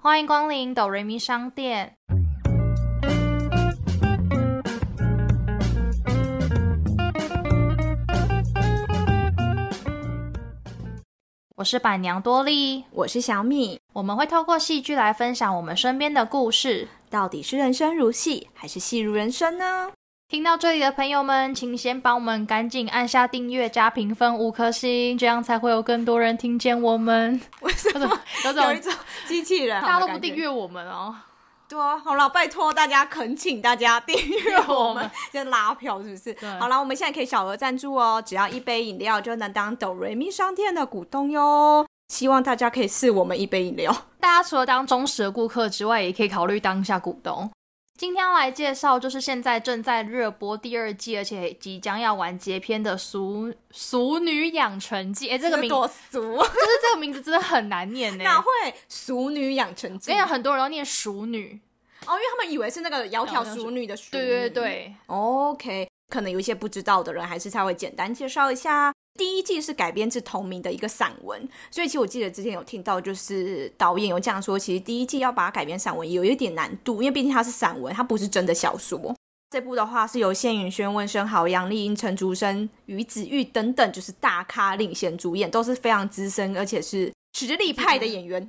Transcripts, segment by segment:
欢迎光临哆瑞咪商店。我是板娘多莉，我是小米。我们会透过戏剧来分享我们身边的故事。到底是人生如戏，还是戏如人生呢？听到这里的朋友们，请先帮我们赶紧按下订阅加评分五颗星，这样才会有更多人听见我们。为什么有有一种机器人？大家都不订阅我们哦。对啊，好了，拜托大家，恳请大家订阅我们，先拉票是不是？好了，我们现在可以小额赞助哦，只要一杯饮料就能当哆瑞咪商店的股东哟。希望大家可以试我们一杯饮料。大家除了当忠实的顾客之外，也可以考虑当下股东。今天要来介绍，就是现在正在热播第二季，而且即将要完结篇的《俗俗女养成记》。哎，这个名多俗，就是这个名字真的很难念呢。哪会《俗女养成记》？因为很多人都念“熟女”哦，因为他们以为是那个窈窕淑女的“淑女”。对对对，OK。可能有一些不知道的人，还是稍微简单介绍一下。第一季是改编自同名的一个散文，所以其实我记得之前有听到，就是导演有这样说，其实第一季要把它改编散文有一点难度，因为毕竟它是散文，它不是真的小说。这部的话是由谢允轩、温升豪、杨丽英、陈竹生、于子玉等等，就是大咖领衔主演，都是非常资深而且是实力派的演员，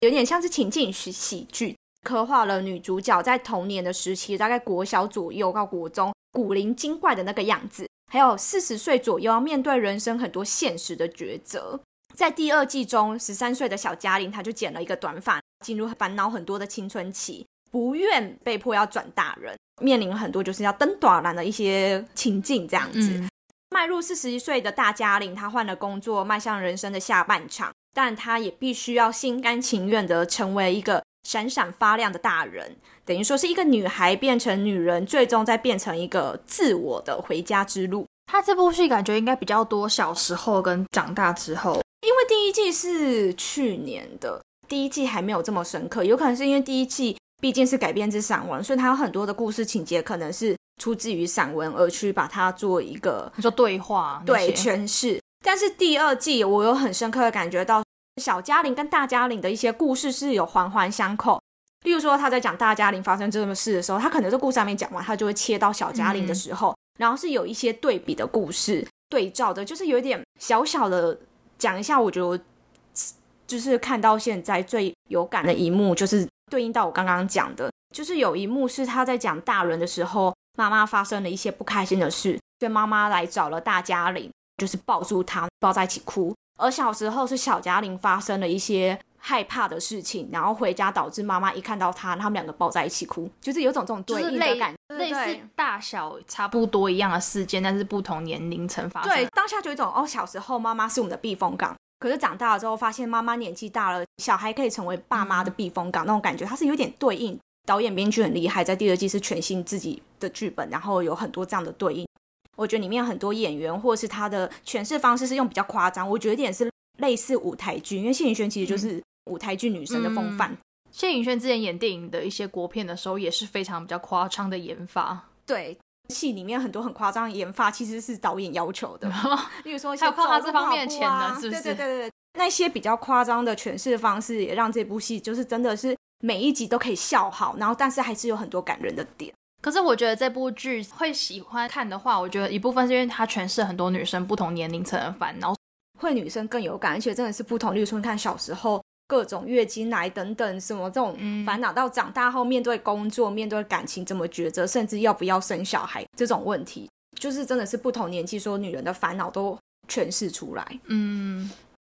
有点像是情景喜喜剧，刻画了女主角在童年的时期，大概国小左右到国中，古灵精怪的那个样子。还有四十岁左右要面对人生很多现实的抉择。在第二季中，十三岁的小嘉玲，她就剪了一个短发，进入烦恼很多的青春期，不愿被迫要转大人，面临很多就是要登短栏的一些情境这样子。迈入四十一岁的大嘉玲，她换了工作，迈向人生的下半场，但她也必须要心甘情愿的成为一个闪闪发亮的大人。等于说是一个女孩变成女人，最终再变成一个自我的回家之路。他这部戏感觉应该比较多小时候跟长大之后，因为第一季是去年的，第一季还没有这么深刻。有可能是因为第一季毕竟是改编自散文，所以它有很多的故事情节可能是出自于散文，而去把它做一个你说对话对诠释。但是第二季我有很深刻的感觉到，小嘉玲跟大嘉玲的一些故事是有环环相扣。例如说，他在讲大嘉玲发生这种事的时候，他可能这故事还没讲完，他就会切到小嘉玲的时候，然后是有一些对比的故事对照的，就是有一点小小的讲一下。我觉得就是看到现在最有感的一幕，就是对应到我刚刚讲的，就是有一幕是他在讲大人的时候，妈妈发生了一些不开心的事，所以妈妈来找了大嘉玲，就是抱住他，抱在一起哭。而小时候是小嘉玲发生了一些。害怕的事情，然后回家导致妈妈一看到他，他们两个抱在一起哭，就是有种这种对应的感觉，类似大小差不多一样的事件，但是不同年龄层发生。对，当下就有一种哦，小时候妈妈是我们的避风港，可是长大了之后发现妈妈年纪大了，小孩可以成为爸妈的避风港，那种感觉它是有点对应。导演编剧很厉害，在第二季是全新自己的剧本，然后有很多这样的对应。我觉得里面很多演员或者是他的诠释方式是用比较夸张，我觉得有点是类似舞台剧，因为谢颖轩其实就是。舞台剧女神的风范，谢颖轩之前演电影的一些国片的时候，也是非常比较夸张的演法。对，戏里面很多很夸张的演法，其实是导演要求的。例如说，还有靠他这方面的潜能，是不是？对对对对，那些比较夸张的诠释方式，也让这部戏就是真的是每一集都可以笑好，然后但是还是有很多感人的点。可是我觉得这部剧会喜欢看的话，我觉得一部分是因为它诠释很多女生不同年龄层的烦恼，会女生更有感，而且真的是不同。例如说，你看小时候。各种月经来等等什么这种烦恼，到长大后面对工作、面对感情怎么抉择，甚至要不要生小孩这种问题，就是真的是不同年纪说女人的烦恼都诠释出来。嗯，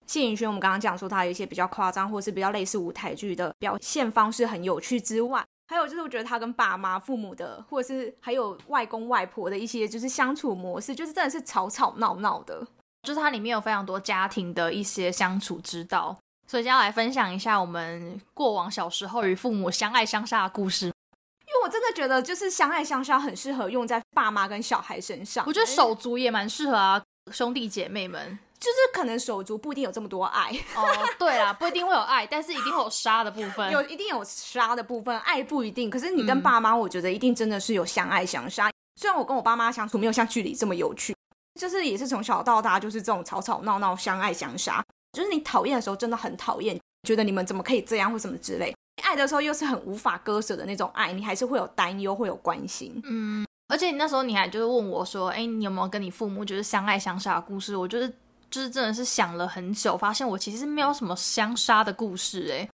谢颖轩，我们刚刚讲说她有一些比较夸张，或是比较类似舞台剧的表现方式很有趣之外，还有就是我觉得他跟爸妈、父母的，或者是还有外公外婆的一些就是相处模式，就是真的是吵吵闹闹的，就是它里面有非常多家庭的一些相处之道。所以，接下来分享一下我们过往小时候与父母相爱相杀的故事。因为我真的觉得，就是相爱相杀很适合用在爸妈跟小孩身上。我觉得手足也蛮适合啊，兄弟姐妹们，就是可能手足不一定有这么多爱哦。对啦，不一定会有爱，但是一定会有杀的部分。有一定有杀的部分，爱不一定。可是你跟爸妈，我觉得一定真的是有相爱相杀。虽然我跟我爸妈相处没有像剧里这么有趣，就是也是从小到大就是这种吵吵闹闹、相爱相杀。就是你讨厌的时候真的很讨厌，觉得你们怎么可以这样或什么之类。爱的时候又是很无法割舍的那种爱，你还是会有担忧，会有关心。嗯，而且你那时候你还就是问我说，哎，你有没有跟你父母就是相爱相杀的故事？我就是就是真的是想了很久，发现我其实没有什么相杀的故事，哎。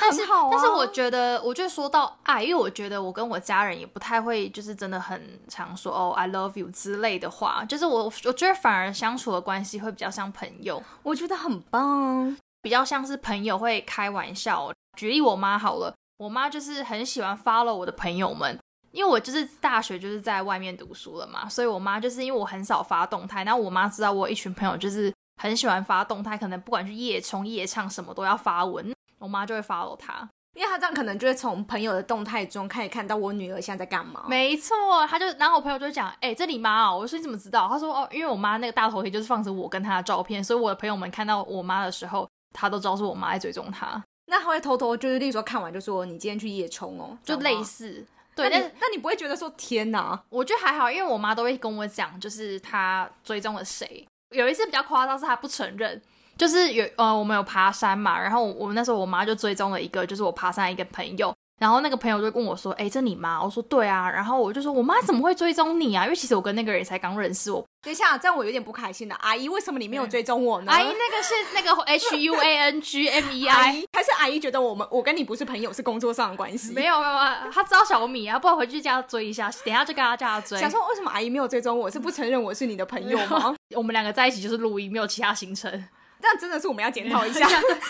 那很好啊。但是我觉得，我就说到爱，因为我觉得我跟我家人也不太会，就是真的很常说哦，I love you 之类的话。就是我，我觉得反而相处的关系会比较像朋友。我觉得很棒，比较像是朋友会开玩笑。举例我妈好了，我妈就是很喜欢 follow 我的朋友们，因为我就是大学就是在外面读书了嘛，所以我妈就是因为我很少发动态，然后我妈知道我有一群朋友就是很喜欢发动态，可能不管去夜冲夜唱什么都要发文。我妈就会 follow 他，因为他这样可能就会从朋友的动态中可以看到我女儿现在在干嘛。没错，他就然后我朋友就会讲，哎，这你妈哦。我说你怎么知道？他说哦，因为我妈那个大头贴就是放着我跟她的照片，所以我的朋友们看到我妈的时候，他都知道是我妈在追踪他。那他会偷偷就是，例如说看完就说你今天去夜冲哦，就类似。对，但那你不会觉得说天哪？我觉得还好，因为我妈都会跟我讲，就是她追踪了谁。有一次比较夸张，是她不承认。就是有呃，我们有爬山嘛，然后我们那时候我妈就追踪了一个，就是我爬山一个朋友，然后那个朋友就跟我说，哎，这你妈？我说对啊，然后我就说我妈怎么会追踪你啊？因为其实我跟那个人才刚认识。我 等一下，这样我有点不开心了。阿姨，为什么你没有追踪我呢？阿姨，那个是那个 H U A N G M E I，还是阿姨觉得我们我跟你不是朋友，是工作上的关系？没有没有，他知道小米啊，不然回去叫她追一下，等下就跟他叫他追。想说为什么阿姨没有追踪我？是不承认我是你的朋友吗？我们两个在一起就是录音，没有其他行程。这真的是我们要检讨一下，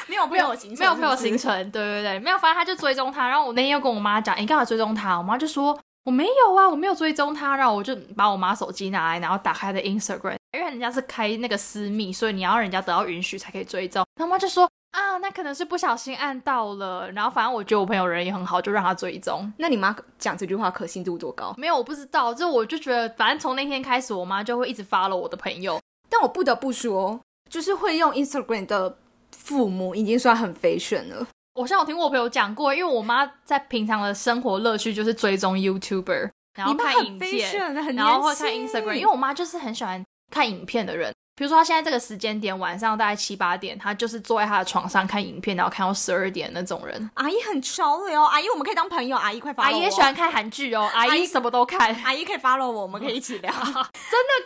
没有朋友行程，没有朋友行程，对对对，没有。反正他就追踪他，然后我那天又跟我妈讲，你干嘛追踪他？我妈就说我没有啊，我没有追踪他。然后我就把我妈手机拿来，然后打开的 Instagram，因为人家是开那个私密，所以你要人家得到允许才可以追踪。他妈就说啊，那可能是不小心按到了。然后反正我觉得我朋友人也很好，就让他追踪。那你妈讲这句话可信度多高？没有，我不知道。就我就觉得，反正从那天开始，我妈就会一直发了我的朋友。但我不得不说。就是会用 Instagram 的父母已经算很 fashion 了。我像我听我朋友讲过，因为我妈在平常的生活乐趣就是追踪 YouTuber，然后看影片，然后会看 Instagram。因为我妈就是很喜欢看影片的人。比如说她现在这个时间点晚上大概七八点，她就是坐在她的床上看影片，然后看到十二点那种人。阿姨很潮流，阿姨我们可以当朋友。阿姨快发，阿姨也喜欢看韩剧哦。阿姨什么都看，阿姨可以 follow 我，我们可以一起聊，真的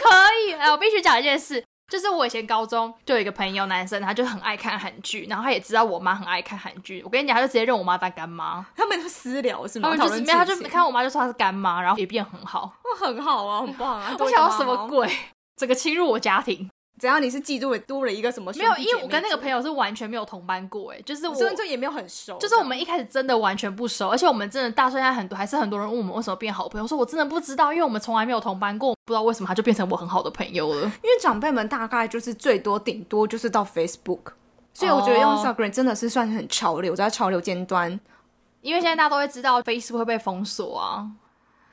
可以。哎，我必须讲一件事。就是我以前高中就有一个朋友，男生，他就很爱看韩剧，然后他也知道我妈很爱看韩剧。我跟你讲，他就直接认我妈当干妈。他们就私聊是吗？他们就是没有，他就看我妈就说她是干妈，然后也变很好。那，很好啊，很棒啊！我想要什么鬼？整个侵入我家庭。只要你是记住多了一个什么？没有，因为我跟那个朋友是完全没有同班过，哎，就是我真的也没有很熟，就是我们一开始真的完全不熟，而且我们真的大现在很多还是很多人问我们为什么变好朋友，我说我真的不知道，因为我们从来没有同班过，不知道为什么他就变成我很好的朋友了。因为长辈们大概就是最多顶多就是到 Facebook，所以我觉得用 Instagram 真的是算很潮流，在潮流尖端，因为现在大家都会知道 Facebook 会被封锁啊。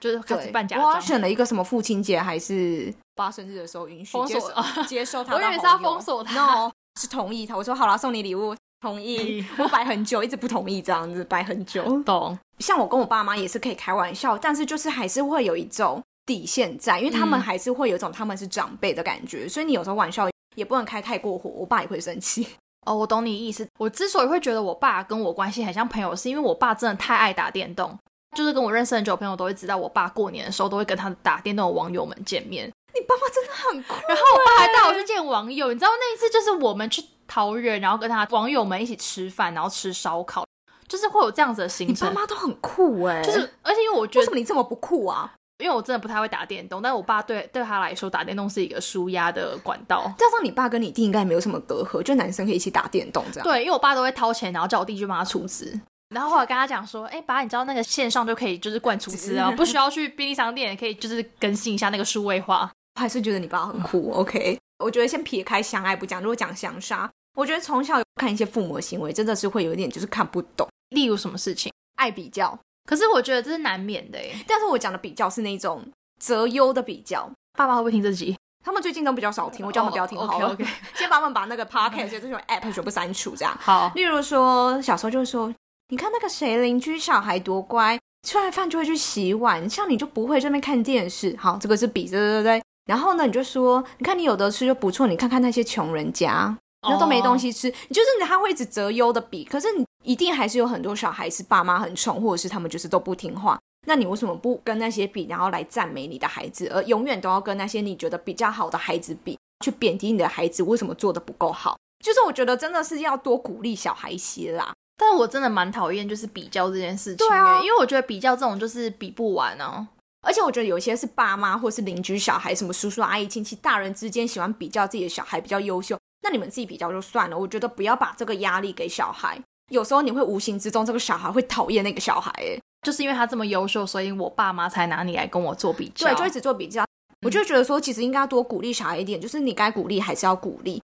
就是开始办假我选了一个什么父亲节还是爸生日的时候允许封锁接受 他，我以为是要封锁他，no 是同意他。我说好了，送你礼物，同意。我摆很久，一直不同意这样子，摆很久。懂。像我跟我爸妈也是可以开玩笑，但是就是还是会有一种底线在，因为他们还是会有一种他们是长辈的感觉，所以你有时候玩笑也不能开太过火，我爸也会生气。哦，我懂你意思。我之所以会觉得我爸跟我关系很像朋友，是因为我爸真的太爱打电动。就是跟我认识很久的朋友都会知道，我爸过年的时候都会跟他打电动的网友们见面。你爸爸真的很酷，然后我爸还带我去见网友。你知道那一次就是我们去桃园，然后跟他网友们一起吃饭，然后吃烧烤，就是会有这样子的行程。你爸妈都很酷哎，就是而且因为我觉得为什么你这么不酷啊？因为我真的不太会打电动，但我爸对对他来说打电动是一个舒压的管道。加上你爸跟你弟应该没有什么隔阂，就男生可以一起打电动这样。对，因为我爸都会掏钱，然后叫我弟去帮他出资。然后后来跟他讲说，哎，爸，你知道那个线上就可以就是灌厨师啊，不需要去便利商店，也可以就是更新一下那个数位化。还是觉得你爸很酷。OK，我觉得先撇开相爱不讲，如果讲相杀，我觉得从小看一些父母的行为，真的是会有一点就是看不懂。例如什么事情？爱比较。可是我觉得这是难免的哎。但是我讲的比较是那种择优的比较。爸爸会不会听这集？他们最近都比较少听，我叫他们不要听好了。OK，先把他们把那个 Podcast 这种 App 全部删除，这样。好。例如说，小时候就是说。你看那个谁邻居小孩多乖，吃完饭就会去洗碗，像你就不会这边看电视。好，这个是比，对对对。然后呢，你就说，你看你有的吃就不错，你看看那些穷人家，那都没东西吃，你就是他会一直择优的比，可是你一定还是有很多小孩是爸妈很宠，或者是他们就是都不听话。那你为什么不跟那些比，然后来赞美你的孩子，而永远都要跟那些你觉得比较好的孩子比，去贬低你的孩子为什么做的不够好？就是我觉得真的是要多鼓励小孩一些啦。但是我真的蛮讨厌就是比较这件事情，对啊因为我觉得比较这种就是比不完啊。而且我觉得有一些是爸妈或是邻居小孩，什么叔叔阿姨亲戚大人之间喜欢比较自己的小孩比较优秀，那你们自己比较就算了。我觉得不要把这个压力给小孩，有时候你会无形之中这个小孩会讨厌那个小孩，哎，就是因为他这么优秀，所以我爸妈才拿你来跟我做比较。对，就一直做比较。我就觉得说，其实应该多鼓励小孩一点，就是你该鼓励还是要鼓励。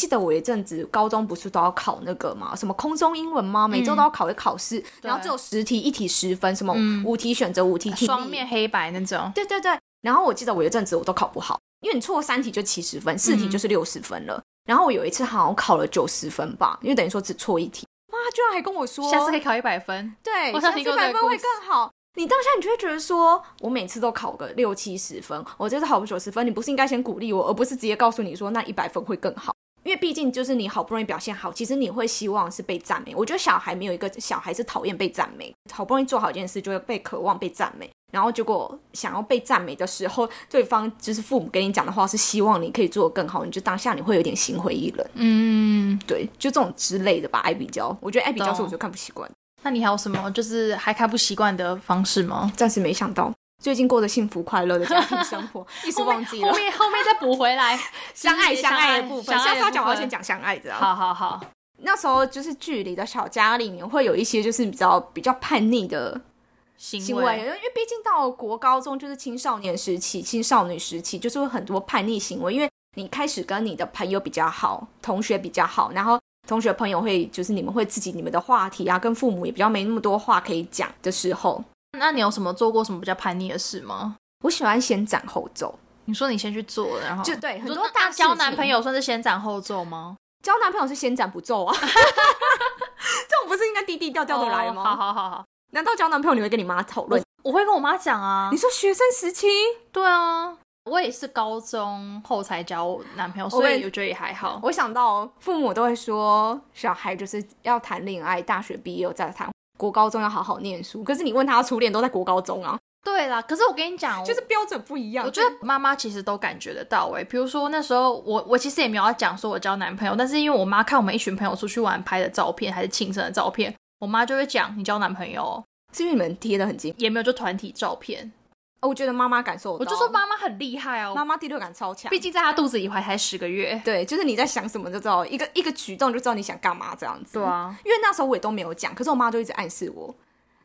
记得我一阵子高中不是都要考那个嘛，什么空中英文吗？每周都要考一个考试，然后只有十题，一题十分，什么嗯五题选择五题题双面黑白那种。对对对，然后我记得我有一阵子我都考不好，因为你错三题就七十分，四题就是六十分了。然后我有一次好像考了九十分吧，因为等于说只错一题。妈，居然还跟我说，下次可以考一百分。对，我想听过一百分会更好。你当下你就会觉得说，我每次都考个六七十分，我这次考个九十分，你不是应该先鼓励我，而不是直接告诉你说那一百分会更好？因为毕竟就是你好不容易表现好，其实你会希望是被赞美。我觉得小孩没有一个小孩是讨厌被赞美，好不容易做好一件事就会被渴望被赞美，然后结果想要被赞美的时候，对方就是父母跟你讲的话是希望你可以做得更好，你就当下你会有点心灰意冷，嗯，对，就这种之类的吧。爱比较，我觉得爱比较是懂我就看不习惯，那你还有什么就是还看不习惯的方式吗？暂时没想到。最近过得幸福快乐的家庭生活，一时忘记了。后面后面再补回来，相爱相爱的部分。下次要讲，我要先讲相爱的。好好好，那时候就是剧里的小家里面会有一些就是比较比较叛逆的行行为，因为毕竟到了国高中就是青少年时期、青少女时期，就是会很多叛逆行为，因为你开始跟你的朋友比较好，同学比较好，然后同学朋友会就是你们会自己你们的话题啊，跟父母也比较没那么多话可以讲的时候，那你有什么做过什么比较叛逆的事吗？我喜欢先斩后奏，你说你先去做，然后就对很多大交男朋友算是先斩后奏吗？交男朋友是先斩不奏啊，这种不是应该低低调调的来吗？哦好好好好，难道交男朋友你会跟你妈讨论？我会跟我妈讲啊你。说学生时期，对啊，我也是高中后才交男朋友，所以我觉得也还好。我想到父母都会说，小孩就是要谈恋爱，大学毕业再谈，国高中要好好念书。可是你问他初恋都在国高中啊，对啦，可是我跟你讲，就是标准不一样。我觉得妈妈其实都感觉得到诶、比如说那时候我我其实也没有要讲说我交男朋友，但是因为我妈看我们一群朋友出去玩拍的照片，还是庆生的照片，我妈就会讲你交男朋友哦，是因为你们贴的很近，也没有就团体照片，哦我觉得妈妈感受到，我就说妈妈很厉害哦，妈妈第六感超强毕。竟在她肚子里怀才十个月。对，就是你在想什么就知道，一个一个举动就知道你想干嘛这样子。对，啊，因为那时候我也都没有讲，可是我妈就一直暗示我，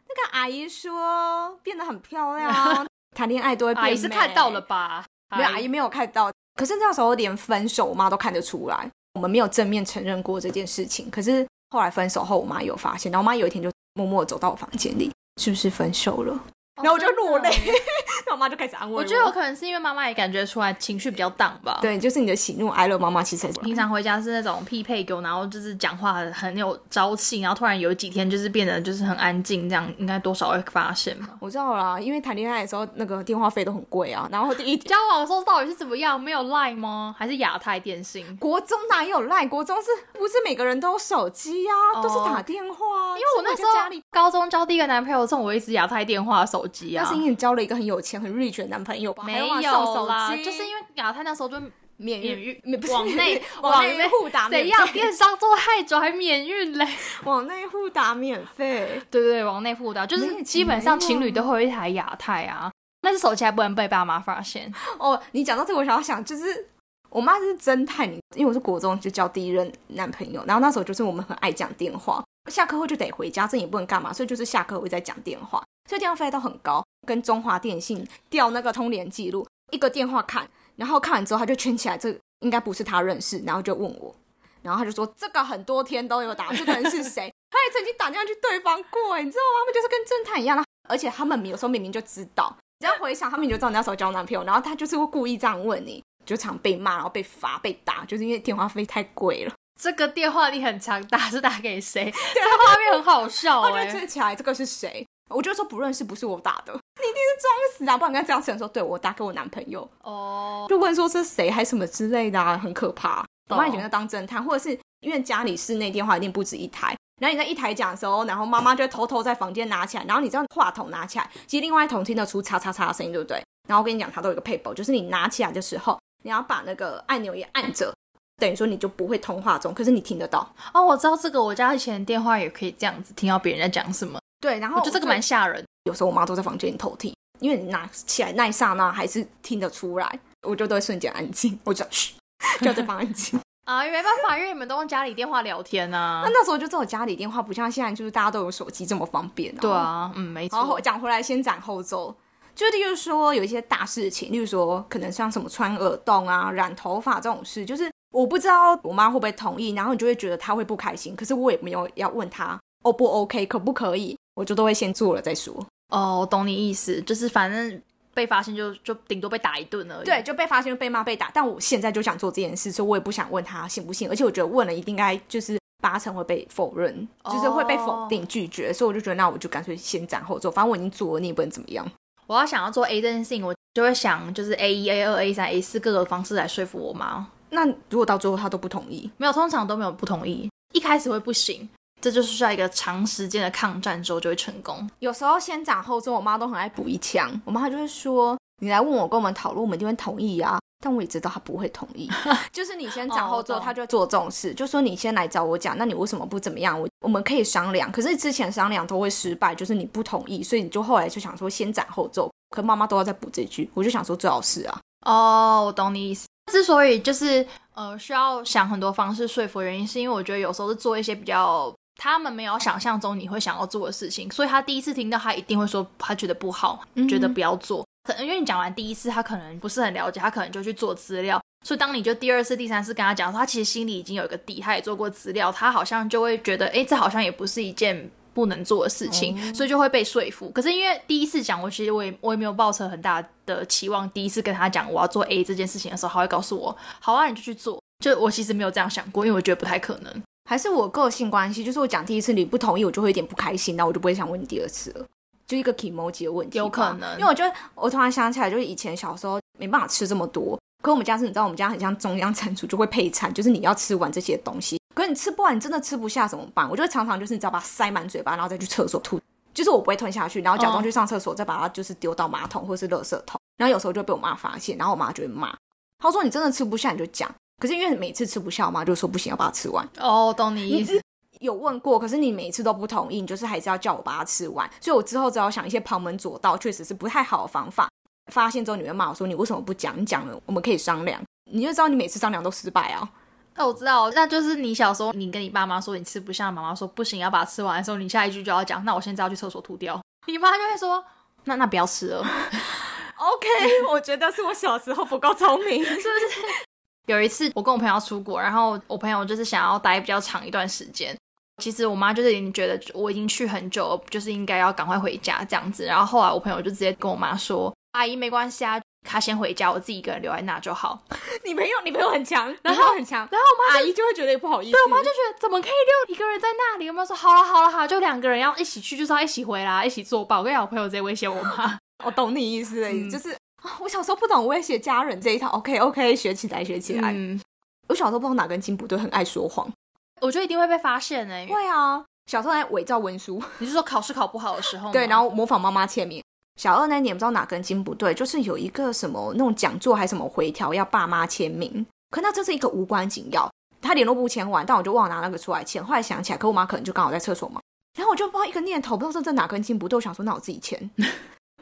那个阿姨说变得很漂亮，谈恋爱都会变阿姨是看到了吧？没有，阿姨没有看到。可是那时候连分手，我妈都看得出来。我们没有正面承认过这件事情。可是后来分手后，我妈有发现，然后我妈有一天就默默走到我房间里，是不是分手了？然后我就落泪，然后我妈就开始安慰我。我觉得有可能是因为妈妈也感觉出来情绪比较荡吧。。对，就是你的喜怒哀乐，妈妈其实平常回家是那种匹配狗，然后就是讲话很很有朝气，然后突然有几天就是变得就是很安静，这样应该多少会发现吧。我知道啦，因为谈恋爱的时候那个电话费都很贵啊。然后第一交往的时候到底是怎么样？没有 Line 吗？还是亚太电信？国中哪有赖？国中是不是每个人都有手机呀、哦都是打电话啊。因为我那时候高中交第一个男朋友送我一只亚太电话手机啊那是，因为你交了一个很有钱、很 rich 的男朋友吧？没有啦，机就是因为亚太那时候就免免运是往内往内互打免怎样？电商做太久还免运嘞？往内互打免费。对对对，往内互打，就是基本上情侣都会有一台亚太啊，但是手机还不能被爸妈发现。哦，你讲到这个，我想要想，就是我妈是侦探，你因为我是国中就交第一任男朋友，然后那时候就是我们很爱讲电话，下课后就得回家，这也不能干嘛，所以就是下课会再讲电话，所以电话费都很高，跟中华电信调那个通联记录，一个电话看，然后看完之后他就圈起来，这应该不是他认识，然后就问我。然后他就说：“这个很多天都有打，这个人是谁？他也曾经打电话去对方过，你知道吗？他们就是跟侦探一样的，而且他们有时候明明就知道，只要回想，他们就知道你那时候交男朋友，然后他就是会故意这样问你，就常被骂，然后被罚、被打，就是因为电话费太贵了。这个电话你很常打是打给谁？这个画面很好笑哎、他就追起来这个是谁？我就说不认识，不是我打的，你一定是装死啊！不然跟这样子说，对我打给我男朋友，哦，就问说是谁还什么之类的、啊，很可怕。我妈以前在当侦探，或者是因为家里室内电话一定不止一台，然后你在一台讲的时候，然后妈妈就会偷偷在房间拿起来，然后你这样话筒拿起来，其实另外一筒听得出叉叉叉的声音，对不对？然后我跟你讲，它都有一个配宝，就是你拿起来的时候，你要把那个按钮也按着，等于说你就不会通话中，可是你听得到。哦，我知道这个，我家以前电话也可以这样子听到别人在讲什么。对，然后我觉得这个蛮吓人。有时候我妈都在房间里偷听，因为你拿起来那一刹那还是听得出来，我就都会瞬间安静，我就嘘，就在放安静。啊，没办法，因为你们都用家里电话聊天啊。那那时候就只有家里电话，不像现在就是大家都有手机这么方便。对啊，嗯，没错。然后讲回来，先斩后奏，就例如说有一些大事情，例如说可能像什么穿耳洞啊、染头发这种事，就是我不知道我妈会不会同意，然后你就会觉得她会不开心，可是我也没有要问她 O 不 OK，可不可以，我就都会先做了再说。哦，我懂你意思，就是反正。被发现就就顶多被打一顿而已。对，就被发现就被骂被打。但我现在就想做这件事，所以我也不想问他信不信。而且我觉得问了一定应该就是八成会被否认，就是会被否定拒绝。所以我就觉得那我就干脆先斩后奏，反正我已经做了，你也不能怎么样。我要想要做 A 这件事情，我就会想就是 A 一、A 二、A 三、A 四各个方式来说服我妈。那如果到最后他都不同意，没有，通常都没有不同意。一开始会不行。这就是需要一个长时间的抗战之后就会成功。有时候先斩后奏，我妈都很爱补一枪。我妈就会说：“你来问我，跟我们讨论，我们一定会同意啊。”但我也知道她不会同意。就是你先斩后奏，她就会做这种事，就说你先来找我讲，那你为什么不怎么样？我我们可以商量。可是之前商量都会失败，就是你不同意，所以你就后来就想说先斩后奏。可妈妈都要再补这句，我就想说最好是啊。哦，我懂你意思。之所以就是呃需要想很多方式说服，原因是因为我觉得有时候是做一些比较。他们没有想象中你会想要做的事情，所以他第一次听到，他一定会说他觉得不好，觉得不要做。可能因为你讲完第一次，他可能不是很了解，他可能就去做资料。所以当你就第二次、第三次跟他讲，他其实心里已经有一个底，他也做过资料，他好像就会觉得，哎，这好像也不是一件不能做的事情，所以就会被说服。可是因为第一次讲，我其实我也我也没有抱持很大的期望。第一次跟他讲我要做 A 这件事情的时候，他会告诉我，好啊，你就去做。就我其实没有这样想过，因为我觉得不太可能。还是我个性关系，就是我讲第一次你不同意，我就会有点不开心，那我就不会想问你第二次了，就一个 emoji 的问题。有可能，因为我觉得我突然想起来，就是以前小时候没办法吃这么多，可我们家是，你知道我们家很像中央餐厨，就会配餐，就是你要吃完这些东西，可是你吃不完，你真的吃不下怎么办？我就常常就是你知道把它塞满嘴巴，然后再去厕所吐，就是我不会吞下去，然后假装去上厕所，再把它就是丢到马桶或是垃圾桶，然后有时候就被我妈发现，然后我妈就会骂，她说你真的吃不下你就讲，可是因为每次吃不下，我妈就说不行要把它吃完。哦，懂你意思。有问过，可是你每次都不同意，你就是还是要叫我把它吃完。所以我之后只好想一些旁门左道，确实是不太好的方法。发现之后你会骂我说你为什么不讲？你讲了我们可以商量。你就知道你每次商量都失败啊。那我知道，那就是你小时候你跟你爸妈说你吃不下，妈妈说不行要把它吃完的时候，你下一句就要讲那我现在要去厕所吐掉。你妈就会说那那不要吃了。OK，我觉得是我小时候不够聪明，是不是？有一次我跟我朋友出国，然后我朋友就是想要待比较长一段时间。其实我妈就是已经觉得我已经去很久了，就是应该要赶快回家这样子。然后后来我朋友就直接跟我妈说：“阿姨没关系啊，她先回家，我自己一个人留在那就好。”你朋友，你朋友很强，然后很强，然后我妈阿姨就会觉得不好意思。对我妈就觉得怎么可以留一个人在那里？我妈说：“好了好了好，就两个人要一起去，就是要一起回来，一起作伴。”我跟我朋友直接威胁我妈。我懂你意思，就是 我小时候不懂威胁家人这一套。OK OK，学起来学起来。嗯，我小时候不知道哪根筋不对，很爱说谎。我觉得一定会被发现诶。会啊。小时候在伪造文书，你是说考试考不好的时候？对，然后模仿妈妈签名。小二那年不知道哪根筋不对，就是有一个什么那种讲座还是什么回条要爸妈签名，可那这是一个无关紧要。他联络簿签完，但我就忘了拿那个出来签。后来想起来，可我妈可能就刚好在厕所嘛。然后我就不知道一个念头，不知道这哪根筋不对，我想说那我自己签。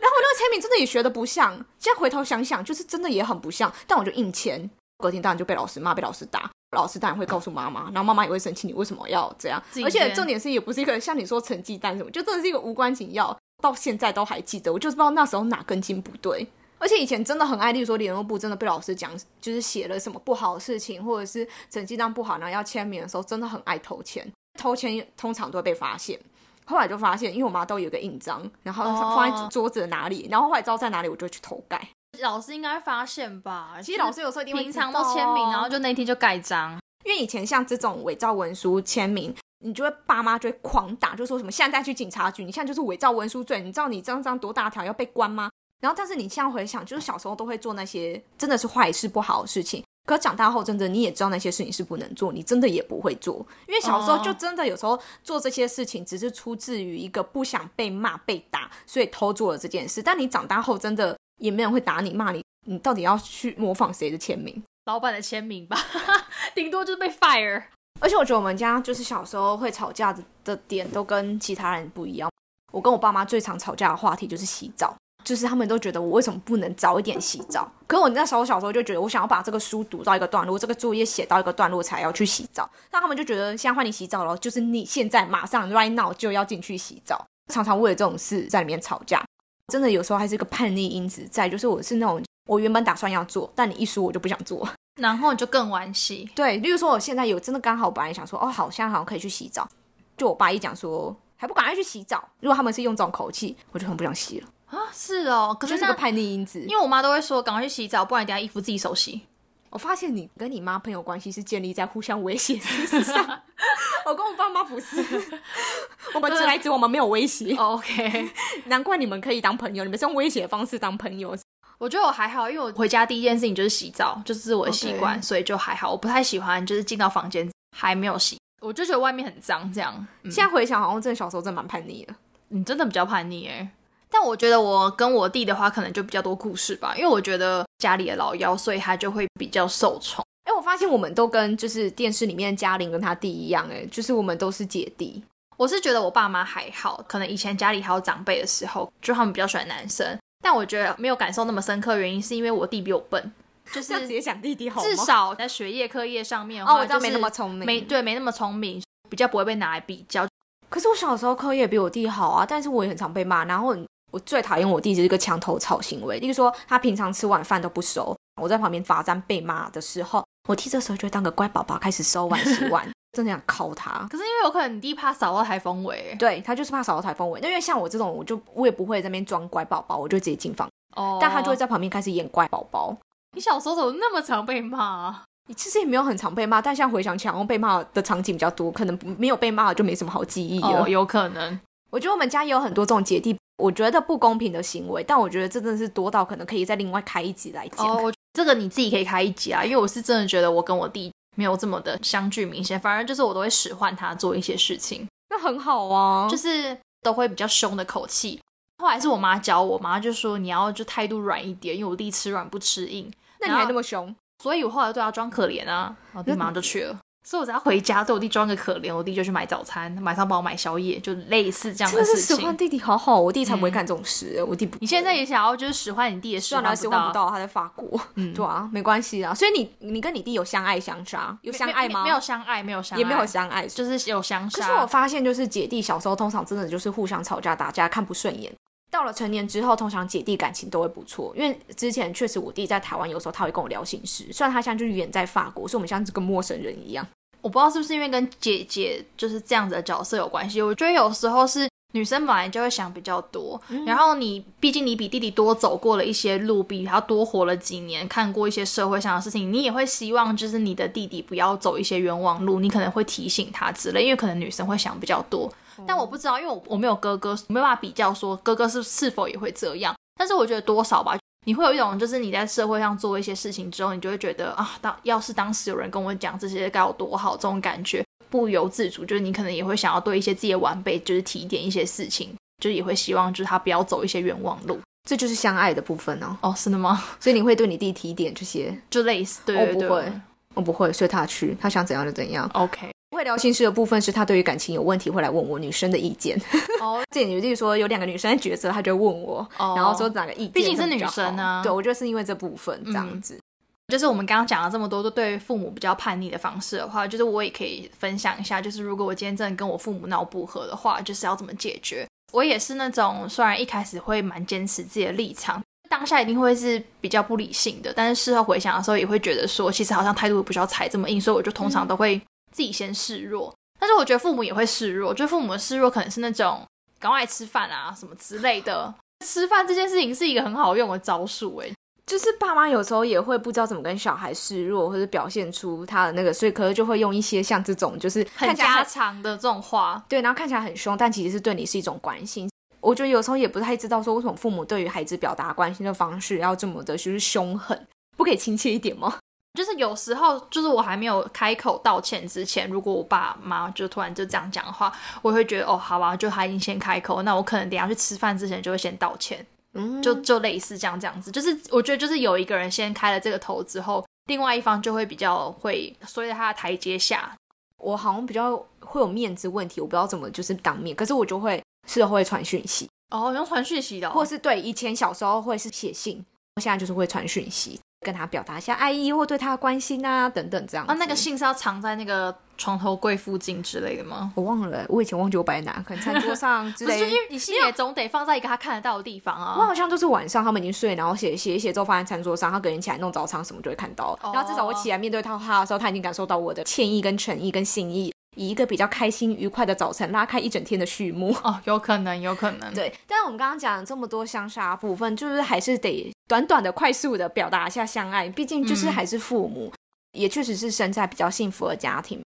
然后我那个签名真的也学的不像，现在回头想想，就是真的也很不像。但我就硬签，隔天当然就被老师骂，被老师打。老师当然会告诉妈妈，然后妈妈也会生气，你为什么要这样？而且重点是也不是一个像你说成绩单什么，就真的是一个无关紧要，到现在都还记得。我就是不知道那时候哪根筋不对。而且以前真的很爱，例如说联络部真的被老师讲，就是写了什么不好的事情，或者是成绩单不好，然后要签名的时候，真的很爱偷签。偷签通常都会被发现。后来就发现，因为我妈都有个印章，然后放在桌子的哪里，然后后来知道在哪里，我就去偷盖。老师应该发现吧？其实老师有时候一定会平常都签名，然后就那天就盖章。因为以前像这种伪造文书签名，你就会爸妈就会狂打，就说什么现在去警察局，你现在就是伪造文书罪，你知道你这张多大条要被关吗？然后但是你现在回想，就是小时候都会做那些真的是坏事不好的事情，可长大后，真的你也知道那些事情是不能做，你真的也不会做，因为小时候就真的有时候做这些事情，只是出自于一个不想被骂、被打，所以偷做了这件事。但你长大后，真的也没人会打你、骂你，你到底要去模仿谁的签名？老板的签名吧，顶多就是被 fire。而且我觉得我们家就是小时候会吵架的的点都跟其他人不一样。我跟我爸妈最常吵架的话题就是洗澡。就是他们都觉得我为什么不能早一点洗澡？可我那时候小时候就觉得，我想要把这个书读到一个段落，这个作业写到一个段落才要去洗澡。那他们就觉得，现在换你洗澡了，就是你现在马上 right now 就要进去洗澡。常常为了这种事在里面吵架，真的有时候还是一个叛逆因子在。就是我是那种，我原本打算要做，但你一说我就不想做，然后你就更惋惜。对，例如说我现在有真的刚好本来想说，哦，好像好像可以去洗澡，就我爸一讲说，还不赶快去洗澡。如果他们是用这种口气，我就很不想洗了。啊，是哦，可是是个叛逆因子，因为我妈都会说赶快去洗澡，不然等下衣服自己手洗。我发现你跟你妈朋友关系是建立在互相威胁上，我跟我爸妈不是，我们直来直，我们没有威胁。OK，难怪你们可以当朋友，你们是用威胁的方式当朋友。我觉得我还好，因为我回家第一件事情就是洗澡，就是我的习惯，所以就还好。我不太喜欢就是进到房间还没有洗，我就觉得外面很脏。这样现在回想，好像真的小时候真的蛮叛逆的。你真的比较叛逆哎。但我觉得我跟我弟的话，可能就比较多故事吧，因为我觉得家里的老幺，所以他就会比较受宠。哎，我发现我们都跟就是电视里面嘉玲跟他弟一样，哎，就是我们都是姐弟。我是觉得我爸妈还好，可能以前家里还有长辈的时候，就他们比较喜欢男生。但我觉得没有感受那么深刻，原因是因为我弟比我笨，就是直接想弟弟好至少在学业课业上面，哦，我知道没那么聪明，没对，没那么聪明，比较不会被拿来比较。可是我小时候课业比我弟好啊，但是我也很常被骂，然后。我最讨厌我弟就是一个墙头草行为，例如说他平常吃晚饭都不收，我在旁边罚站被骂的时候，我弟这时候就会当个乖宝宝开始收碗洗碗，真的想敲他。可是因为有可能你弟怕扫到台风尾，对他就是怕扫到台风尾。那因为像我这种，我就我也不会在那边装乖宝宝，我就直接进房。哦，但他就会在旁边开始演乖宝宝。你小时候怎么那么常被骂？你 其实也没有很常被骂，但现在回想起来，被骂的场景比较多，可能没有被骂就没什么好记忆了。有可能。我觉得我们家也有很多这种姐弟。我觉得不公平的行为，但我觉得这真的是多到可能可以再另外开一集来讲。哦，这个你自己可以开一集啊，因为我是真的觉得我跟我弟没有这么的相距明显，反而就是我都会使唤他做一些事情，那很好啊，就是都会比较凶的口气。后来是我妈教我，妈就说你要就态度软一点，因为我弟吃软不吃硬。那你还那么凶，所以我后来对他装可怜啊，然后弟马上就去了。所以我只要回家，对我弟装个可怜，我弟就去买早餐，晚上帮我买宵夜，就类似这样的事情。使唤弟弟好好，我弟才不会干这种事。我弟不，你现在也想要就是使唤你弟，也算了，使唤不到，他在法国。嗯，对啊，没关系啊。所以你你跟你弟有相爱相杀，有相爱吗？没有相爱，没有相，也没有相爱，就是有相杀。可是我发现，就是姐弟小时候通常真的就是互相吵架打架，看不顺眼。到了成年之后，通常姐弟感情都会不错，因为之前确实我弟在台湾，有时候他会跟我聊心事。虽然他现在就是远在法国，所以我们像是跟陌生人一样。我不知道是不是因为跟姐姐就是这样子的角色有关系。我觉得有时候是女生本来就会想比较多，然后你毕竟你比弟弟多走过了一些路，比他多活了几年，看过一些社会上的事情，你也会希望就是你的弟弟不要走一些冤枉路，你可能会提醒他之类。因为可能女生会想比较多，但我不知道，因为我我没有哥哥，没办法比较说哥哥是是否也会这样。但是我觉得多少吧。你会有一种，就是你在社会上做一些事情之后，你就会觉得啊，当要是当时有人跟我讲这些该有多好，这种感觉不由自主，就是你可能也会想要对一些自己的晚辈，就是提点一些事情，就是也会希望就是他不要走一些冤枉路，这就是相爱的部分呢。哦，是的吗？所以你会对你弟提点这些，就类似，对我不会，我不会，随他去，他想怎样就怎样。OK。会聊心事的部分是他对于感情有问题会来问我女生的意见。哦，这例如说有两个女生的角色，他就问我，然后说哪个意见。毕竟是女生呢，对我觉得是因为这部分这样子。就是我们刚刚讲了这么多，都对父母比较叛逆的方式的话，就是我也可以分享一下。就是如果我今天真的跟我父母闹不和的话，就是要怎么解决？我也是那种虽然一开始会蛮坚持自己的立场，当下一定会是比较不理性的，但是事后回想的时候，也会觉得说，其实好像态度不需要踩这么硬，所以我就通常都会。自己先示弱，但是我觉得父母也会示弱。就父母的示弱可能是那种赶快吃饭啊什么之类的。吃饭这件事情是一个很好用的招数，哎，就是爸妈有时候也会不知道怎么跟小孩示弱，或者表现出他的那个，所以可能就会用一些像这种就是很家常的这种话，对，然后看起来很凶，但其实是对你是一种关心。我觉得有时候也不太知道说为什么父母对于孩子表达关心的方式要这么的，就是凶狠，不可以亲切一点吗？就是有时候，就是我还没有开口道歉之前，如果我爸妈就突然就这样讲的话，我会觉得哦，好吧，就他已经先开口，那我可能等下去吃饭之前就会先道歉，嗯，就就类似这样这样子。就是我觉得，就是有一个人先开了这个头之后，另外一方就会比较会随着他的台阶下。我好像比较会有面子问题，我不知道怎么就是当面，可是我就会事后会传讯息，哦，用传讯息的、哦，或是对以前小时候会是写信，现在就是会传讯息，跟他表达一下爱意或对他的关心啊等等这样子。啊，那个信是要藏在那个床头柜附近之类的吗？我忘了，我以前忘记我摆在哪，可能餐桌上 之不是，类的。因为你信也总得放在一个他看得到的地方啊我啊。好像就是晚上他们已经睡，然后写写一写之后放在餐桌上，他隔天起来弄早餐什么就会看到。哦然后至少我起来面对他他的时候，他已经感受到我的歉意跟诚意跟心意，以一个比较开心愉快的早晨拉开一整天的序幕。哦，有可能，有可能。对，但是我们刚刚讲了这么多相杀部分，就是还是得短短的、快速的表达一下相爱，毕竟就是嗯还是父母，也确实是生在比较幸福的家庭，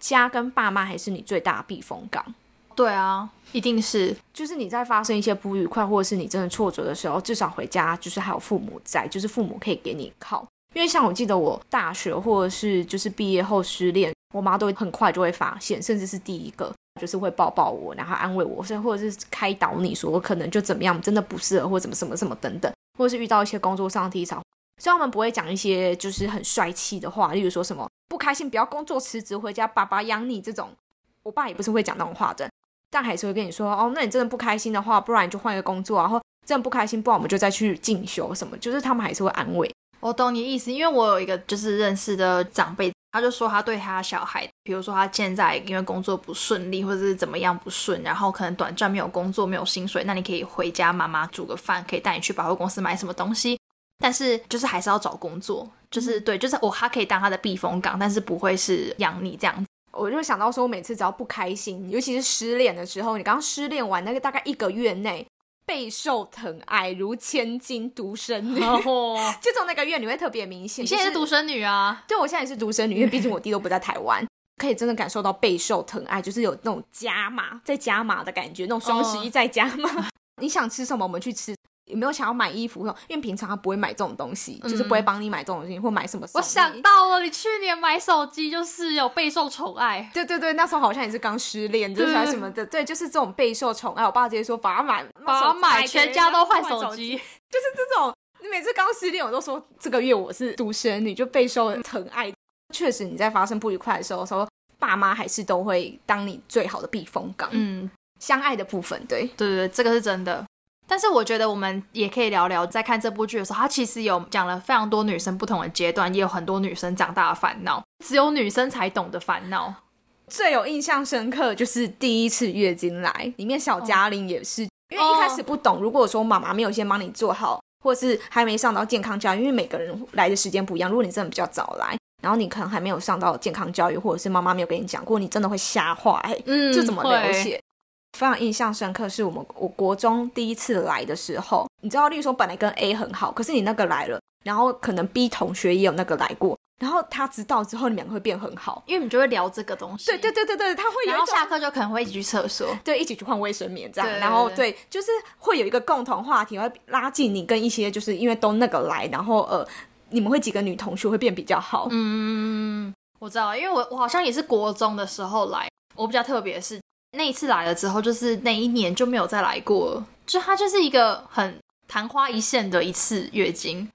家跟爸妈还是你最大的避风港。对啊，一定是。就是你在发生一些不愉快，或者是你真的挫折的时候，至少回家就是还有父母在，就是父母可以给你靠。因为像我记得我大学或者是就是毕业后失恋，我妈都很快就会发现，甚至是第一个就是会抱抱我，然后安慰我，甚或者是开导你说可能就怎么样，真的不适合或怎么什么什么等等，或是遇到一些工作上的低潮，虽然他们不会讲一些就是很帅气的话，例如说什么不开心不要工作辞职回家，爸爸养你这种，我爸也不是会讲那种话的。但还是会跟你说哦，那你真的不开心的话，不然你就换一个工作，然后真的不开心，不然我们就再去进修什么，就是他们还是会安慰。我懂你意思，因为我有一个就是认识的长辈，他就说他对他小孩，比如说他现在因为工作不顺利，或者是怎么样不顺，然后可能短暂没有工作、没有薪水，那你可以回家妈妈煮个饭，可以带你去百货公司买什么东西，但是就是还是要找工作，就是对，就是我他可以当他的避风港，但是不会是养你这样子。我就想到说，我每次只要不开心，尤其是失恋的时候，你刚失恋完那个大概一个月内，备受疼爱如千金独生女，哦，就从那个月你会特别明显。你现在是独生女啊？对，我现在也是独生女，因为毕竟我弟都不在台湾，可以真的感受到备受疼爱，就是有那种加码在加码的感觉，那种双十一在加码。你想吃什么，我们去吃。有没有想要买衣服？因为平常他不会买这种东西，就是不会帮你买这种东西，或买什么送我。想到了，你去年买手机就是有备受宠爱。对对对，那时候好像也是刚失恋，就是还什么的，对，就是这种备受宠爱。我爸直接说把它买，把它买，全家都换换手机。就是这种你每次刚失恋，我都说这个月我是独生女，就备受疼爱。确实，你在发生不愉快的时候，说爸妈还是都会当你最好的避风港。嗯，相爱的部分，对，对对对，这个是真的。但是我觉得我们也可以聊聊，在看这部剧的时候，它其实有讲了非常多女生不同的阶段，也有很多女生长大的烦恼，只有女生才懂的烦恼。最有印象深刻就是第一次月经来，里面小嘉玲也是，因为一开始不懂，如果说妈妈没有先帮你做好，或是还没上到健康教育，因为每个人来的时间不一样，如果你真的比较早来，然后你可能还没有上到健康教育，或者是妈妈没有跟你讲过，你真的会吓坏，嗯这怎么了解？非常印象深刻，是我们我国中第一次来的时候，你知道，例如说本来跟 A 很好，可是你那个来了，然后可能 B 同学也有那个来过，然后他知道之后，你们两个会变很好。因为你们就会聊这个东西。对对对对对，他会有然一种后下课就可能会一起去厕所。对一起去换卫生棉这样，然后对对，就是会有一个共同话题，会拉近你跟一些就是因为都那个来，然后呃，你们会几个女同学会变比较好。嗯，我知道，因为我我好像也是国中的时候来，我比较特别是那一次来了之后，就是那一年就没有再来过了，就它就是一个很昙花一现的一次月经。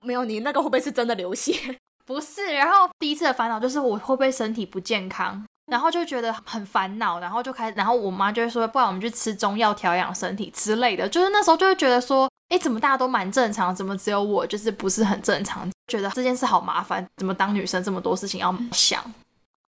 没有你那个会不会是真的流血？不是，然后第一次的烦恼就是我会不会身体不健康，然后就觉得很烦恼，然后就开始，然后我妈就会说，不然我们去吃中药调养身体之类的。就是那时候就会觉得说，哎，怎么大家都蛮正常，怎么只有我就是不是很正常？觉得这件事好麻烦，怎么当女生这么多事情要想？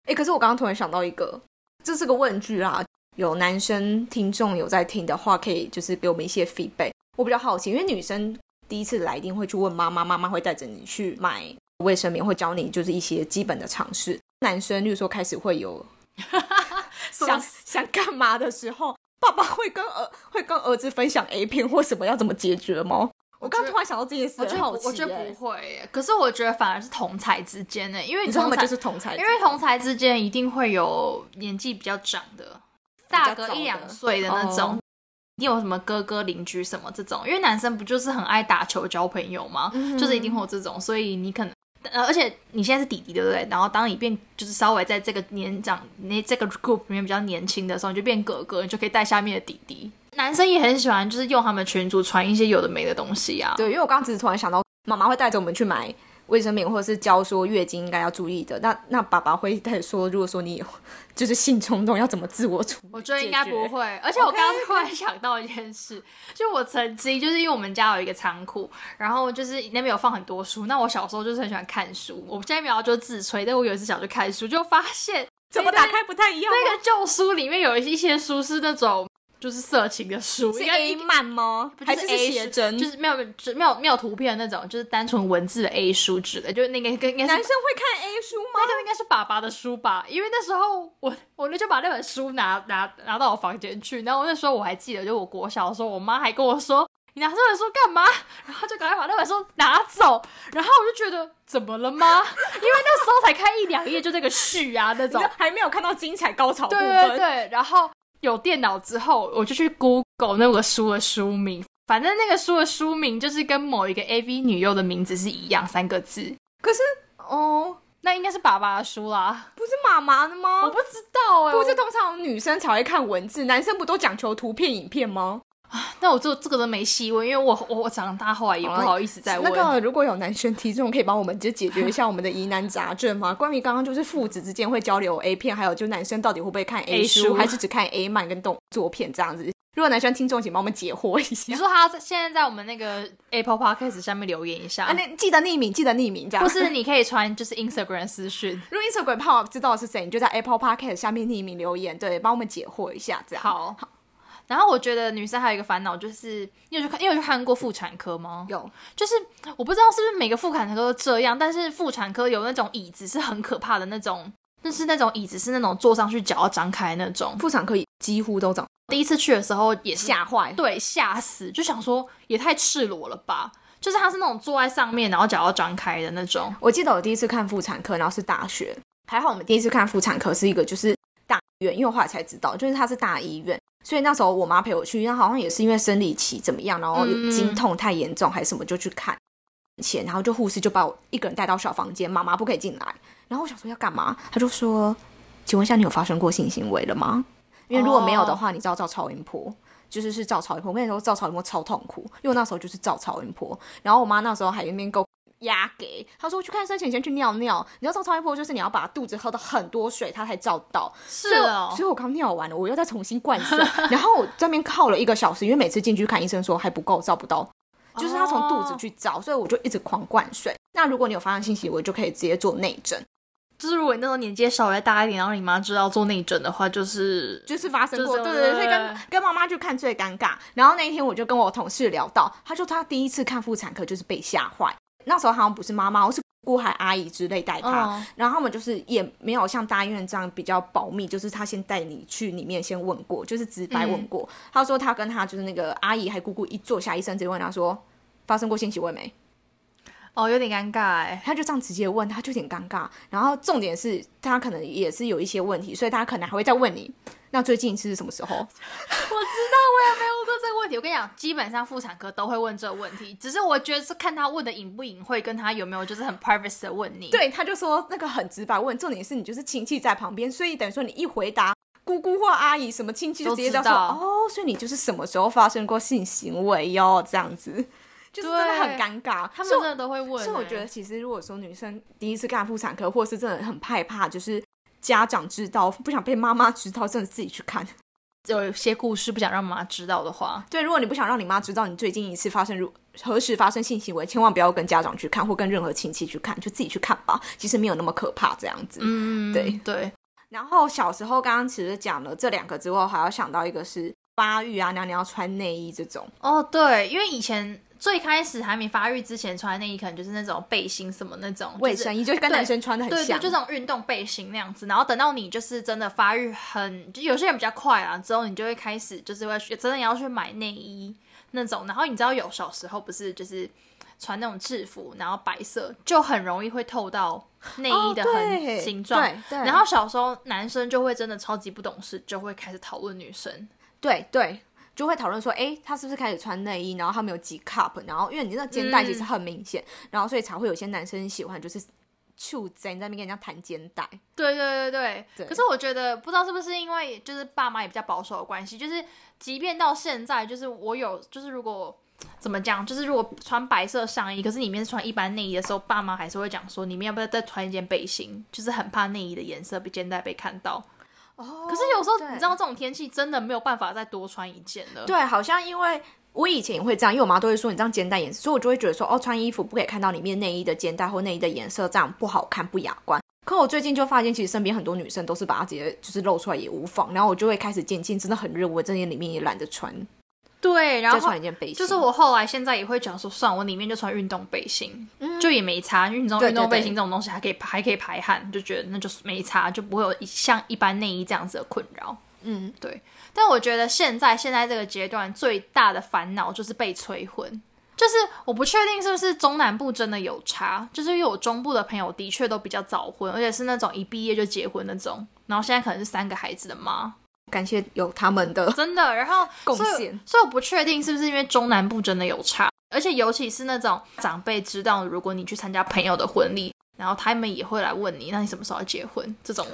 哎，可是我刚刚突然想到一个，这是个问句啊，有男生听众有在听的话，可以就是给我们一些 feedback。我比较好奇，因为女生第一次来一定会去问妈妈，妈妈会带着你去买卫生棉，会教你就是一些基本的常识。男生，例如说开始会有 想想干嘛的时候，爸爸会跟儿会跟儿子分享 A 片或什么要怎么解决吗？我刚突然想到这件事，我觉得我觉得不会耶，可是我觉得反而是同才之间呢，因为你说他们就是同才，因为同才之间一定会有年纪比较长的，大个一两岁的那种，哦一定有什么哥哥邻居什么这种。因为男生不就是很爱打球交朋友吗？嗯就是一定会有这种，所以你可能呃，而且你现在是弟弟，对不对？然后当你变就是稍微在这个年长那这个 group 里面比较年轻的时候，你就变哥哥，你就可以带下面的弟弟。男生也很喜欢，就是用他们群组传一些有的没的东西啊。对，因为我刚刚只是突然想到，妈妈会带着我们去买卫生棉，或者是教说月经应该要注意的。那那爸爸会带说，如果说你有就是性冲动，要怎么自我处理？我觉得应该不会。而且我刚刚突然想到一件事，就我曾经就是因为我们家有一个仓库，然后就是那边有放很多书。那我小时候就是很喜欢看书，我现在没有就自吹，但我有一次想去看书，就发现怎么打开不太一样。那个旧书里面有一些书是那种。就是色情的书，是 A 漫吗？还是 A 写真？就是没有没有没有图片那种，就是单纯文字的 A 书纸的，就是那个跟男生会看 A 书吗？那就应该是爸爸的书吧，因为那时候我我就把那本书拿拿拿到我房间去，然后那时候我还记得，就我国小的时候，我妈还跟我说：“你拿这本书干嘛？”然后就赶快把那本书拿走，然后我就觉得怎么了吗？因为那时候才看一两页，就这个序啊那种，还没有看到精彩高潮部分。对对对，然后。有电脑之后，我就去 Google 那个书的书名，反正那个书的书名就是跟某一个 AV 女优的名字是一样，三个字。可是哦，那应该是爸爸的书啦，不是妈妈的吗？我不知道哎，不是通常女生才会看文字，男生不都讲求图片、影片吗？那我这这个都没细问，因为我我我长大后来也不好意思再问。那个如果有男生听众可以帮我们就解决一下我们的疑难杂症吗？关于刚刚就是父子之间会交流 A 片，还有就男生到底会不会看 A 书，还是只看 A 漫跟动作片这样子？如果男生听众，请帮我们解惑一下。你说他现在在我们那个 Apple Podcast 下面留言一下，那记得匿名，记得匿名这样。不是，你可以传就是 Instagram 私讯。如果 Instagram 怕知道是谁，你就在 Apple Podcast 下面匿名留言，对，帮我们解惑一下这样。好。然后我觉得女生还有一个烦恼，就是你有去看，你有去看过妇产科吗？有，就是我不知道是不是每个妇产科都这样，但是妇产科有那种椅子是很可怕的那种，就是那种椅子是那种坐上去脚要张开那种。妇产科几乎都长。第一次去的时候也吓坏，对，吓死，就想说也太赤裸了吧，就是他是那种坐在上面，然后脚要张开的那种。我记得我第一次看妇产科，然后是大学，还好我们第一次看妇产科是一个就是大医院，因为我后来才知道，就是它是大医院。所以那时候我妈陪我去，那好像也是因为生理期怎么样，然后经痛太严重还是什么，就去看钱，然后就护士就把我一个人带到小房间，妈妈不可以进来。然后我想说要干嘛，他就说：“请问一下，你有发生过性行为了吗？因为如果没有的话，你知道照超音波，就是是照超音波。我跟你说，照超音波超痛苦，因为我那时候就是照超音波。然后我妈那时候还一边够。压给他说去看生前先去尿尿，你要照超音波，就是你要把肚子喝的很多水，他才照到。是哦，所以我刚尿完了，我又再重新灌水，然后我这边靠了一个小时，因为每次进去看医生说还不够，照不到，就是他从肚子去照，所以我就一直狂灌水。那如果你有发生信息，我，就可以直接做内诊。就是如果你那时候年纪稍微大一点，然后你妈知道做内诊的话，就是就是发生过，对对对，所以跟跟妈妈去看最尴尬。然后那一天我就跟我同事聊到，他说他第一次看妇产科就是被吓坏。那时候好像不是妈妈，我是姑还阿姨之类带他，然后他们就是也没有像大医院这样比较保密，就是他先带你去里面先问过，就是直白问过。他说他跟他就是那个阿姨还姑姑一坐下，医生直接问他说发生过性行为没？哦，有点尴尬哎，他就这样直接问，他就有点尴尬。然后重点是他可能也是有一些问题，所以他可能还会再问你。那最近是什么时候？我知道，我也没有问过这个问题。我跟你讲，基本上妇产科都会问这个问题，只是我觉得是看他问的隐不隐晦，跟他有没有就是很 private 的问你。对，他就说那个很直白问，重点是你就是亲戚在旁边，所以等于说你一回答，姑姑或阿姨什么亲戚就直接说哦，所以你就是什么时候发生过性行为哟？这样子，就是真的很尴尬。他们真的都会问。所以我觉得，其实如果说女生第一次干妇产科，或是真的很害怕，就是家长知道，不想被妈妈知道，真的自己去看。有一些故事不想让妈妈知道的话，对，如果你不想让你妈知道你最近一次发生如何时发生性行为，千万不要跟家长去看，或跟任何亲戚去看，就自己去看吧。其实没有那么可怕，这样子。嗯，对对。然后小时候刚刚其实讲了这两个之后，还要想到一个是发育啊，娘娘要穿内衣这种。哦，对，因为以前。最开始还没发育之前穿的内衣，可能就是那种背心什么那种卫生衣，就跟男生穿的很像，就这种运动背心那样子。然后等到你就是真的发育很，就有些人比较快啊，之后你就会开始就是会真的要去买内衣那种。然后你知道有小时候不是就是穿那种制服，然后白色就很容易会透到内衣的很形状。对，然后小时候男生就会真的超级不懂事，就会开始讨论女生。对对。就会讨论说，哎，他是不是开始穿内衣？然后他们有几 cup？然后因为你那肩带其实很明显，然后所以才会有些男生喜欢就是处贼在那边跟人家谈肩带。对对对对。对可是我觉得不知道是不是因为就是爸妈也比较保守的关系，就是即便到现在，就是我有就是如果怎么讲，就是如果穿白色上衣，可是里面是穿一般内衣的时候，爸妈还是会讲说，你们要不要再穿一件背心？就是很怕内衣的颜色被肩带被看到。哦可是有时候你知道这种天气真的没有办法再多穿一件了。对，好像因为我以前也会这样，因为我妈都会说你这样肩带颜色，所以我就会觉得说，哦，穿衣服不可以看到里面内衣的肩带或内衣的颜色，这样不好看不雅观。可我最近就发现，其实身边很多女生都是把它直接就是露出来也无妨，然后我就会开始渐渐真的很热，我这件里面也懒得穿，对，然再后穿一件背心。就是我后来现在也会讲说，算我里面就穿运动背心，就也没差，因为你知道运动背心这种东西还可以还可以排汗，就觉得那就是没差，就不会有一像一般内衣这样子的困扰。嗯，对，但我觉得现在现在这个阶段最大的烦恼就是被催婚，就是我不确定是不是中南部真的有差，就是因为我中部的朋友的确都比较早婚，而且是那种一毕业就结婚那种，然后现在可能是三个孩子的妈，感谢有他们的 真的。然后贡献。所以我不确定是不是因为中南部真的有差，而且尤其是那种长辈知道，如果你去参加朋友的婚礼，然后他们也会来问你，那你什么时候要结婚？这种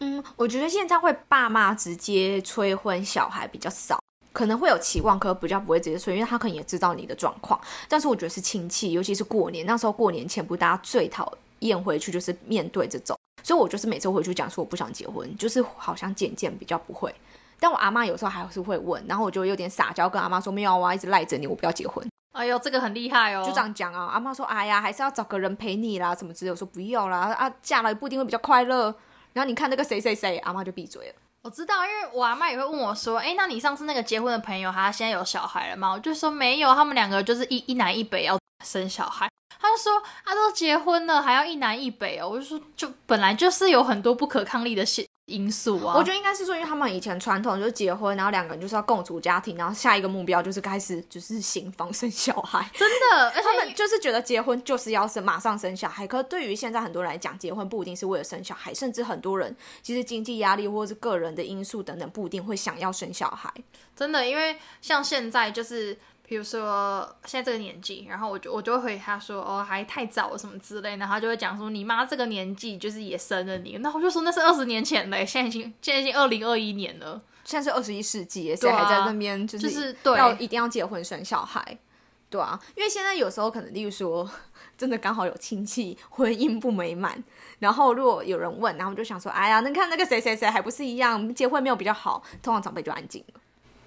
嗯，我觉得现在会爸妈直接催婚小孩比较少，可能会有期望，可比较不会直接催，因为他可能也知道你的状况。但是我觉得是亲戚，尤其是过年那时候，过年前不是大家最讨厌回去就是面对这种，所以我就是每次回去讲说我不想结婚，就是好像渐渐比较不会。但我阿妈有时候还是会问，然后我就有点撒娇跟阿妈说没有啊，一直赖着你，我不要结婚，哎呦，这个很厉害哦，就这样讲啊。阿妈说哎呀，还是要找个人陪你啦，什么之类的。我说不要啦，啊嫁了也不一定会比较快乐。然后你看那个谁谁谁，阿妈就闭嘴了。我知道，因为我阿妈也会问我说：“哎，那你上次那个结婚的朋友，他现在有小孩了吗？”我就说没有，他们两个就是一一南一北要生小孩。他就说：“啊，都结婚了，还要一南一北哦。”我就说：“就本来就是有很多不可抗力的因因素啊。”我觉得应该是说，因为他们以前传统就是结婚，然后两个人就是要共组家庭，然后下一个目标就是开始就是行房生小孩。真的，而且他们就是觉得结婚就是要生，马上生小孩。可是对于现在很多人来讲，结婚不一定是为了生小孩，甚至很多人其实经济压力或者是个人的因素等等，不一定会想要生小孩。真的，因为像现在就是，比如说现在这个年纪，然后我就我就会回他说哦还太早什么之类。的，然后他就会讲说你妈这个年纪就是也生了你，那我就说那是二十年前嘞，现在已经现在已经二零二一年了，现在是二十一世纪，谁还在那边就是就是对。要一定要结婚生小孩？对啊，因为现在有时候可能，例如说，真的刚好有亲戚婚姻不美满，然后如果有人问，然后我就想说，哎呀，那看那个谁谁谁还不是一样，结婚没有比较好，通常长辈就安静了，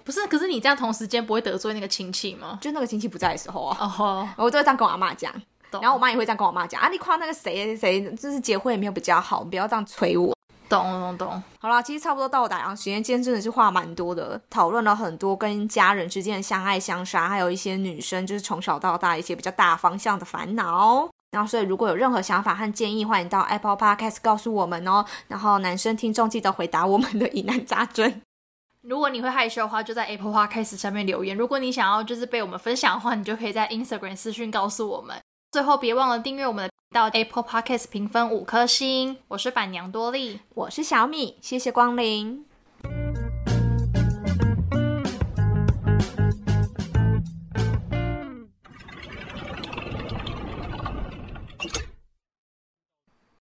不是？可是你这样同时间不会得罪那个亲戚吗？就那个亲戚不在的时候啊，哦，我都会这样跟我阿妈讲，然后我妈也会这样跟我妈讲啊，你夸那个谁谁谁，就是结婚也没有比较好，你不要这样催我。懂懂懂，好啦，其实差不多到达，然后时间今天真的是话蛮多的，讨论了很多跟家人之间的相爱相杀，还有一些女生就是从小到大一些比较大方向的烦恼。然后，所以如果有任何想法和建议，欢迎到 Apple Podcast 告诉我们哦。然后，男生听众记得回答我们的疑难杂症。如果你会害羞的话，就在 Apple Podcast 下面留言。如果你想要就是被我们分享的话，你就可以在 Instagram 私讯告诉我们。最后，别忘了订阅我们的频道 Apple Podcast 评分五颗星。我是板娘多莉。我是小米，谢谢光临。